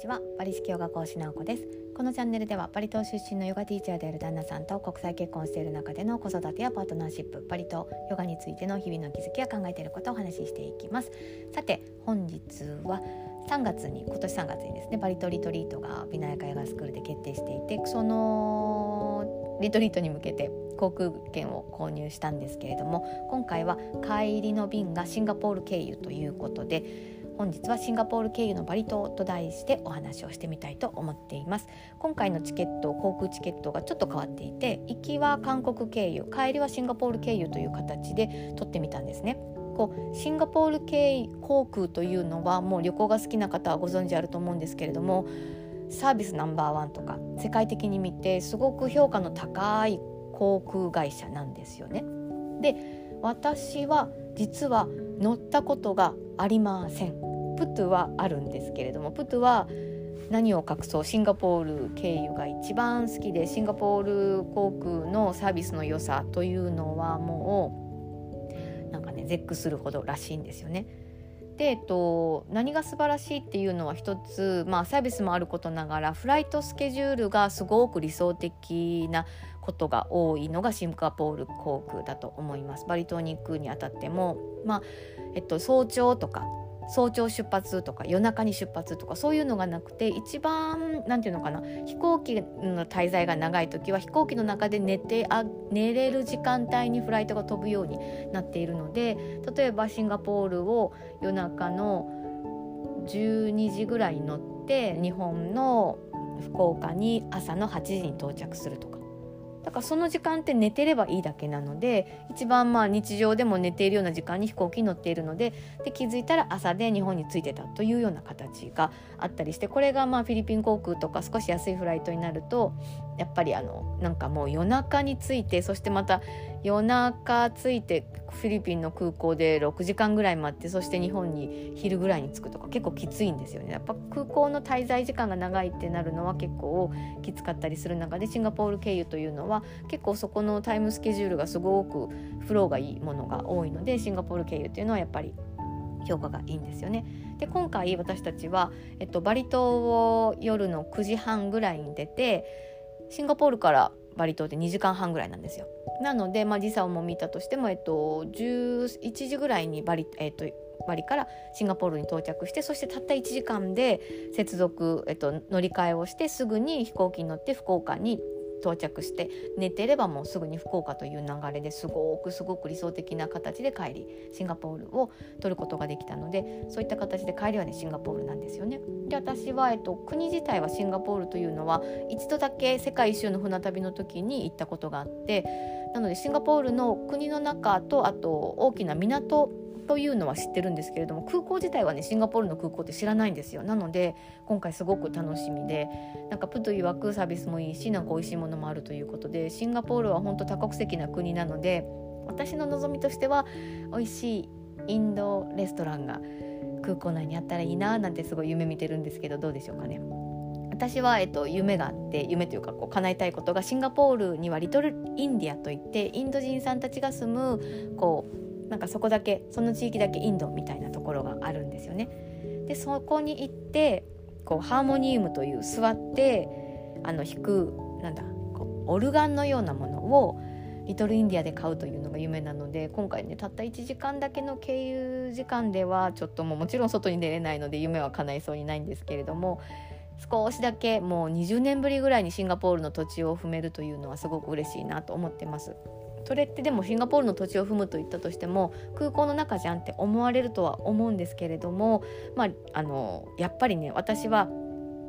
ちはバリ式ヨガ講師直子です。このチャンネルではバリ島出身のヨガティーチャーである旦那さんと国際結婚している中での子育てやパートナーシップバリ島ヨガについての日々の気づきや考えていることをお話ししていきます。さて本日は3月に今年3月にですねバリ島リトリートがビナヤカヨガスクールで決定していてそのリトリートに向けて航空券を購入したんですけれども今回は帰りの便がシンガポール経由ということで本日はシンガポール経由のバリ島と題してお話をしてみたいと思っています今回のチケット航空チケットがちょっと変わっていて行きは韓国経由帰りはシンガポール経由という形で取ってみたんですねこうシンガポール経航空というのはもう旅行が好きな方はご存知あると思うんですけれどもサービスナンバーワンとか世界的に見てすごく評価の高い航空会社なんですよね。で私は実は乗ったことがありません。プトゥはあるんですけれどもプトゥは何を隠そう？シンガポール経由が一番好きでシンガポール航空のサービスの良さというのはもうなんかね絶句するほどらしいんですよね。で、えっと、何が素晴らしいっていうのは一つ、まあ、サービスもあることながらフライトスケジュールがすごく理想的なことが多いのがシンガポール航空だと思います。バリ島に行くにあたっても、まあえっと、早朝とか早朝出発とか夜中に出発とかそういうのがなくて一番何て言うのかな飛行機の滞在が長い時は飛行機の中で寝てあ寝れる時間帯にフライトが飛ぶようになっているので例えばシンガポールを夜中の12時ぐらいに乗って日本の福岡に朝の8時に到着するとか。だからその時間って寝てればいいだけなので一番まあ日常でも寝ているような時間に飛行機に乗っているのでで気づいたら朝で日本に着いてたというような形があったりしてこれがまあフィリピン航空とか少し安いフライトになるとやっぱりあのなんかもう夜中に着いてそしてまた夜中着いてフィリピンの空港で6時間ぐらい待ってそして日本に昼ぐらいに着くとか結構きついんですよねやっぱ空港の滞在時間が長いってなるのは結構きつかったりする中でシンガポール経由というのは結構そこのタイムスケジュールがすごくフローがいいものが多いのでシンガポール経由っていうのはやっぱり評価がいいんですよね。で今回私たちは、えっと、バリ島を夜の9時半ぐらいに出てシンガポールからバリ島で2時間半ぐらいなんですよ。なので、まあ、時差をも見たとしても、えっと、11時ぐらいにバリ,、えっと、バリからシンガポールに到着してそしてたった1時間で接続、えっと、乗り換えをしてすぐに飛行機に乗って福岡に到着して寝てればもうすぐに福岡という流れですごくすごく理想的な形で帰りシンガポールを取ることができたのでそういった形で帰りはねシンガポールなんですよね。で私は、えっと、国自体はシンガポールというのは一度だけ世界一周の船旅の時に行ったことがあってなのでシンガポールの国の中とあと大きな港というのは知ってるんですけれども空港自体はねシンガポールの空港って知らないんですよなので今回すごく楽しみでなんかプト曰くサービスもいいしなんか美味しいものもあるということでシンガポールは本当多国籍な国なので私の望みとしては美味しいインドレストランが空港内にあったらいいななんてすごい夢見てるんですけどどうでしょうかね。私は、えっと、夢があって夢というかこう叶えたいことがシンガポールにはリトルインディアといってインド人さんたちが住むこうなんかそこだけその地域だけインドみたいなところがあるんですよね。でそこに行ってこうハーモニウムという座ってあの弾くなんだこうオルガンのようなものをリトルインディアで買うというのが夢なので今回ねたった1時間だけの経由時間ではちょっともうもちろん外に出れないので夢は叶いそうにないんですけれども少しだけもう20年ぶりぐらいにシンガポールの土地を踏めるというのはすごく嬉しいなと思ってます。それってでもシンガポールの土地を踏むと言ったとしても空港の中じゃんって思われるとは思うんですけれども、まあ、あのやっぱりね私は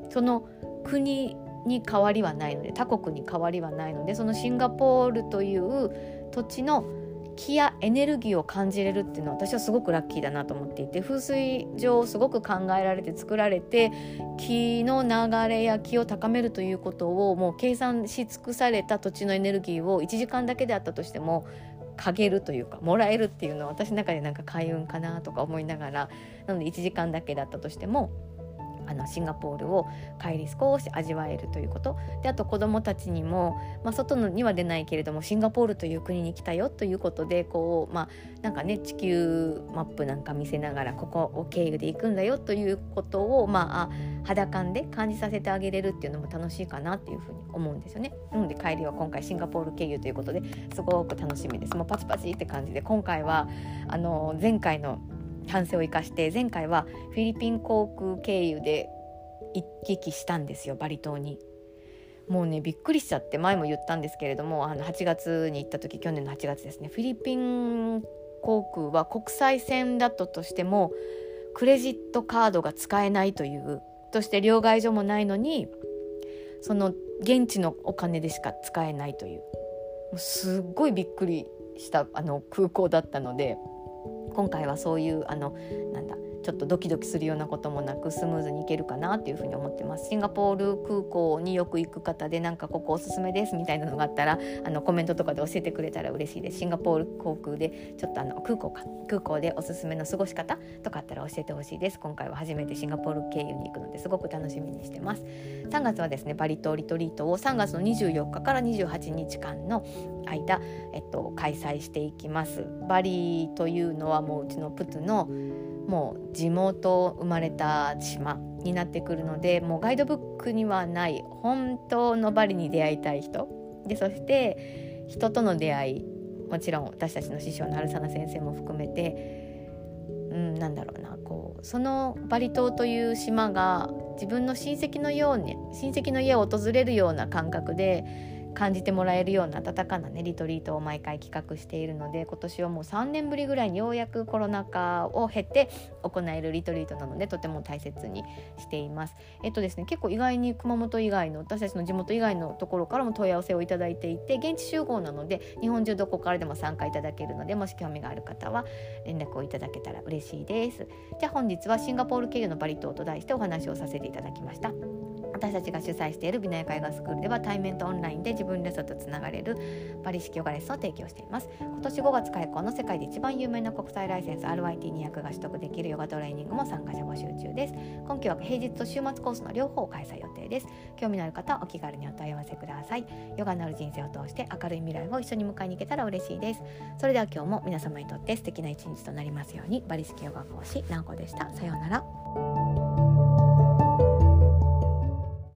その国に変わりはないので他国に変わりはないのでそのシンガポールという土地の気やエネルギーを感じれるっていうのは私はすごくラッキーだなと思っていて風水上すごく考えられて作られて気の流れや気を高めるということをもう計算し尽くされた土地のエネルギーを1時間だけであったとしてもかげるというかもらえるっていうのは私の中でなんか開運かなとか思いながらなので1時間だけだったとしてもあのシンガポールを帰り少し味わえるということであと子どもたちにも、まあ、外には出ないけれどもシンガポールという国に来たよということでこう、まあ、なんかね地球マップなんか見せながらここを経由で行くんだよということを、まあ、肌感で感じさせてあげれるっていうのも楽しいかなっていうふうに思うんですよね。なので帰りは今回シンガポール経由ということですごく楽しみです。もうパチパチって感じで今回はあの前回の反省を生かして前回はフィリピン航空経由で行き来したんですよバリ島に。もうねびっくりしちゃって前も言ったんですけれどもあの8月に行った時去年の8月ですねフィリピン航空は国際線だったとしてもクレジットカードが使えないというとして両替所もないのにその現地のお金でしか使えないというもうすっごいびっくりしたあの空港だったので今回はそういうあのなんだちょっとドキドキするようなこともなくスムーズにいけるかなっていうふうに思ってます。シンガポール空港によく行く方でなんかここおすすめですみたいなのがあったらあのコメントとかで教えてくれたら嬉しいです。シンガポール航空でちょっとあの空港か空港でおすすめの過ごし方とかあったら教えてほしいです。今回は初めてシンガポール経由に行くのですごく楽しみにしてます。3月はですねバリ島リトリートを3月の24日から28日間の間、えっと、開催していきます。バリというのはもううちのプトゥのもう地元生まれた島になってくるのでもうガイドブックにはない本当のバリに出会いたい人。でそして人との出会いもちろん私たちの師匠の春雨先生も含めて、うん、なんだろうなこうそのバリ島という島が自分の親戚のように親戚の家を訪れるような感覚で感じてもらえるような温かなねリトリートを毎回企画しているので今年はもう3年ぶりぐらいにようやくコロナ禍を経て行えるリトリートなのでとても大切にしています。えっとですね結構意外に熊本以外の私たちの地元以外のところからも問い合わせをいただいていて現地集合なので日本中どこからでも参加いただけるのでもし興味がある方は連絡をいただけたら嬉しいです。じゃあ本日はシンガポール経由のバリ島と題してお話をさせていただきました。私たちが主催している美奈絵画スクールでは対面とオンラインで自分レッスンとつながれるバリ式ヨガレッスンを提供しています。今年5月開講の世界で一番有名な国際ライセンス RIT200 が取得できるヨガトレーニングも参加者募集中です。今期は平日と週末コースの両方を開催予定です。興味のある方はお気軽にお問い合わせください。ヨガのある人生を通して明るい未来を一緒に迎えに行けたら嬉しいです。それでは今日も皆様にとって素敵な一日となりますように。バリ式ヨガ講師なおこでした。さようなら。